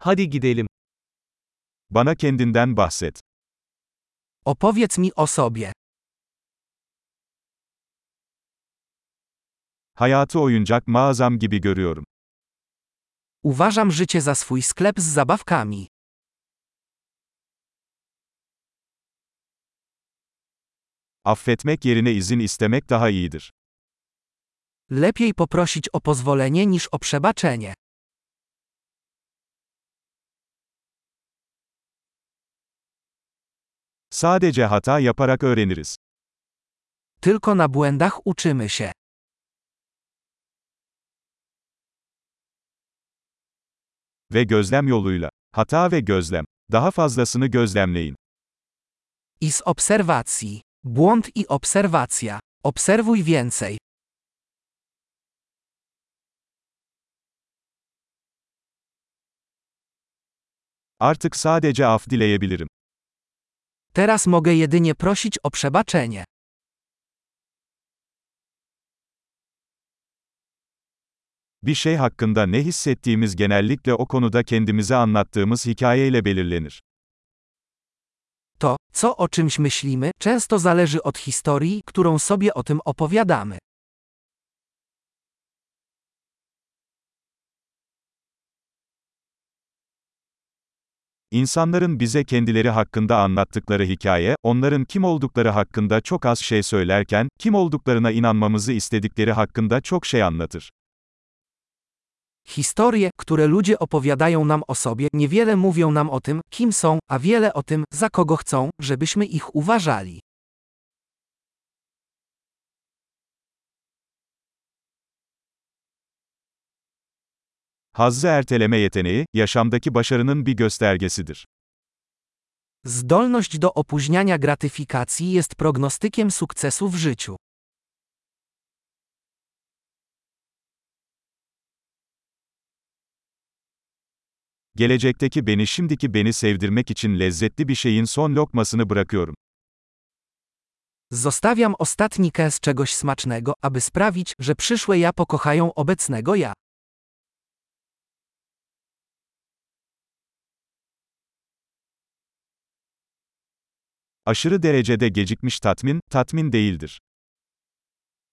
Hadi gidelim. Bana kendinden bahset. Opowiedz mi o sobie. Hayatı oyuncak mağazam gibi görüyorum. Uważam życie za swój sklep z zabawkami. Affetmek yerine izin istemek daha iyidir. Lepiej poprosić o pozwolenie niż o przebaczenie. Sadece hata yaparak öğreniriz. Tylko na błędach uczymy się. Ve gözlem yoluyla. Hata ve gözlem. Daha fazlasını gözlemleyin. I z obserwacji. Błąd i obserwacja. Obserwuj więcej. Artık sadece af dileyebilirim. Teraz mogę jedynie prosić o przebaczenie. Bir şey hakkında ne hissettiğimiz genellikle o konuda kendimize anlattığımız hikayeyle belirlenir. To, co o czymś myślimy, często zależy od historii, którą sobie o tym opowiadamy. İnsanların bize kendileri hakkında anlattıkları hikaye, onların kim oldukları hakkında çok az şey söylerken, kim olduklarına inanmamızı istedikleri hakkında çok şey anlatır. Historie, które ludzie opowiadają nam o sobie, niewiele mówią nam o tym, kim są, a wiele o tym, za kogo chcą, żebyśmy ich uważali. Hazzı erteleme yeteneği, yaşamdaki başarının bir göstergesidir. Zdolność do opóźniania gratyfikacji jest prognostykiem sukcesu w życiu. Gelecekteki beni şimdiki beni sevdirmek için lezzetli bir şeyin son lokmasını bırakıyorum. Zostawiam ostatni kęs czegoś smacznego, aby sprawić, że przyszłe ja pokochają obecnego ja. Aşırı derecede gecikmiş tatmin, tatmin değildir.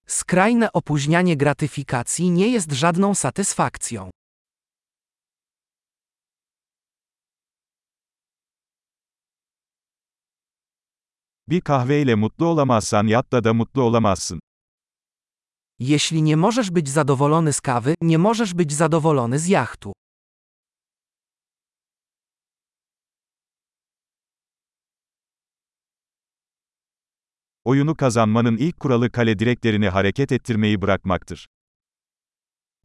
Skrajne opóźnianie gratyfikacji nie jest żadną satysfakcją. Bir kahveyle mutlu olamazsan yatla da mutlu olamazsın. Jeśli nie możesz być zadowolony z kawy, nie możesz być zadowolony z jachtu. Oyunu kazanmanın ilk kuralı kale direklerini hareket ettirmeyi bırakmaktır.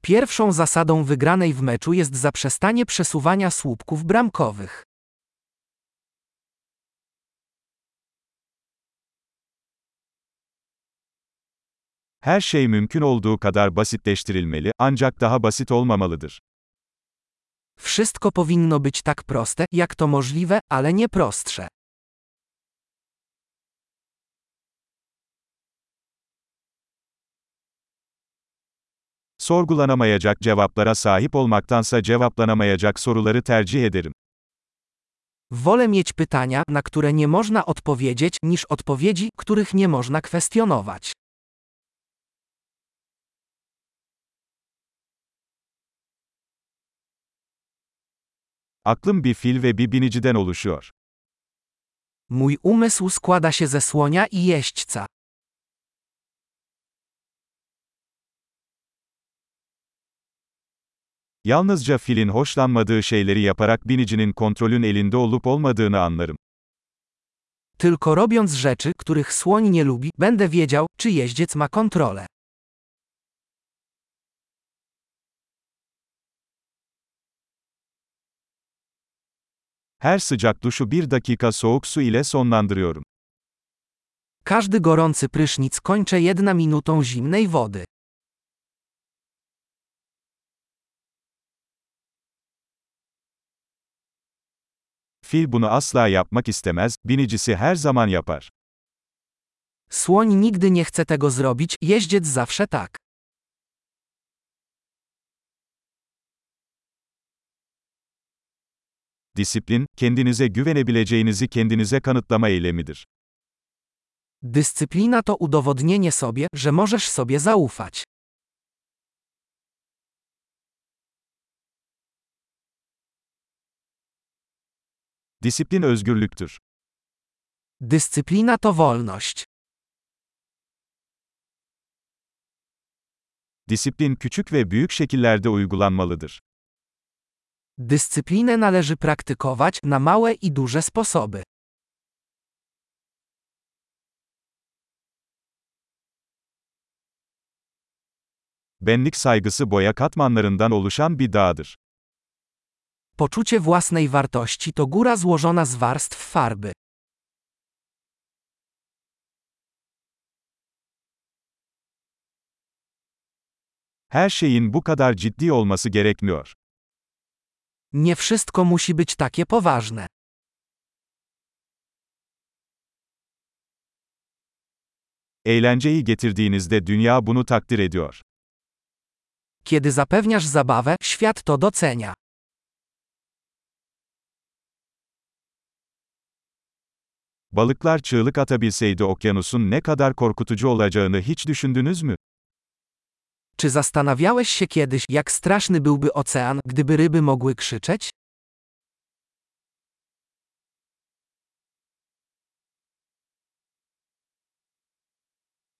Pierwszą zasadą wygranej w meczu jest zaprzestanie przesuwania słupków bramkowych. Her şey mümkün olduğu kadar basitleştirilmeli, ancak daha basit olmamalıdır. Wszystko powinno być tak proste, jak to możliwe, ale nie prostsze. Sorgulanamayacak cevaplara sahip olmaktansa cevaplanamayacak soruları tercih ederim. Wolę mieć pytania, na które nie można odpowiedzieć, niż odpowiedzi, których nie można kwestionować. Aklım bir fil ve bir biniciden oluşuyor. Mój umysł składa się ze słonia i jeźdźca. Yalnızca filin hoşlanmadığı şeyleri yaparak binicinin kontrolün elinde olup olmadığını anlarım. Tylko robiąc rzeczy, których słoń nie lubi, będę wiedział, czy jeździec ma kontrolę. Her sıcak duşu bir dakika soğuk su ile sonlandırıyorum. Każdy gorący prysznic kończę jedna minutą zimnej wody. Fil bunu asla yapmak istemez, binicisi her zaman yapar. Słoń nigdy nie chce tego zrobić, jeździec zawsze tak. Disiplin, kendinize güvenebileceğinizi kendinize kanıtlama eylemidir. Dyscyplina to udowodnienie sobie, że możesz sobie zaufać. Disiplin özgürlüktür. Dyscyplina to wolność. Disiplin küçük ve büyük şekillerde uygulanmalıdır. Dyscyplinę należy praktykować na małe i duże sposoby. Benlik saygısı boya katmanlarından oluşan bir dağdır. Poczucie własnej wartości to góra złożona z warstw farby. Her şeyin bu kadar ciddi olması gerekmiyor. Nie wszystko musi być takie poważne. Eğlenceyi getirdiğinizde dünya bunu takdir ediyor. Kiedy zapewniasz zabawę, świat to docenia. Balıklar çığlık atabilseydi okyanusun ne kadar korkutucu olacağını hiç düşündünüz mü? Czy zastanawiałeś się kiedyś, jak straszny byłby ocean, gdyby ryby mogły krzyczeć?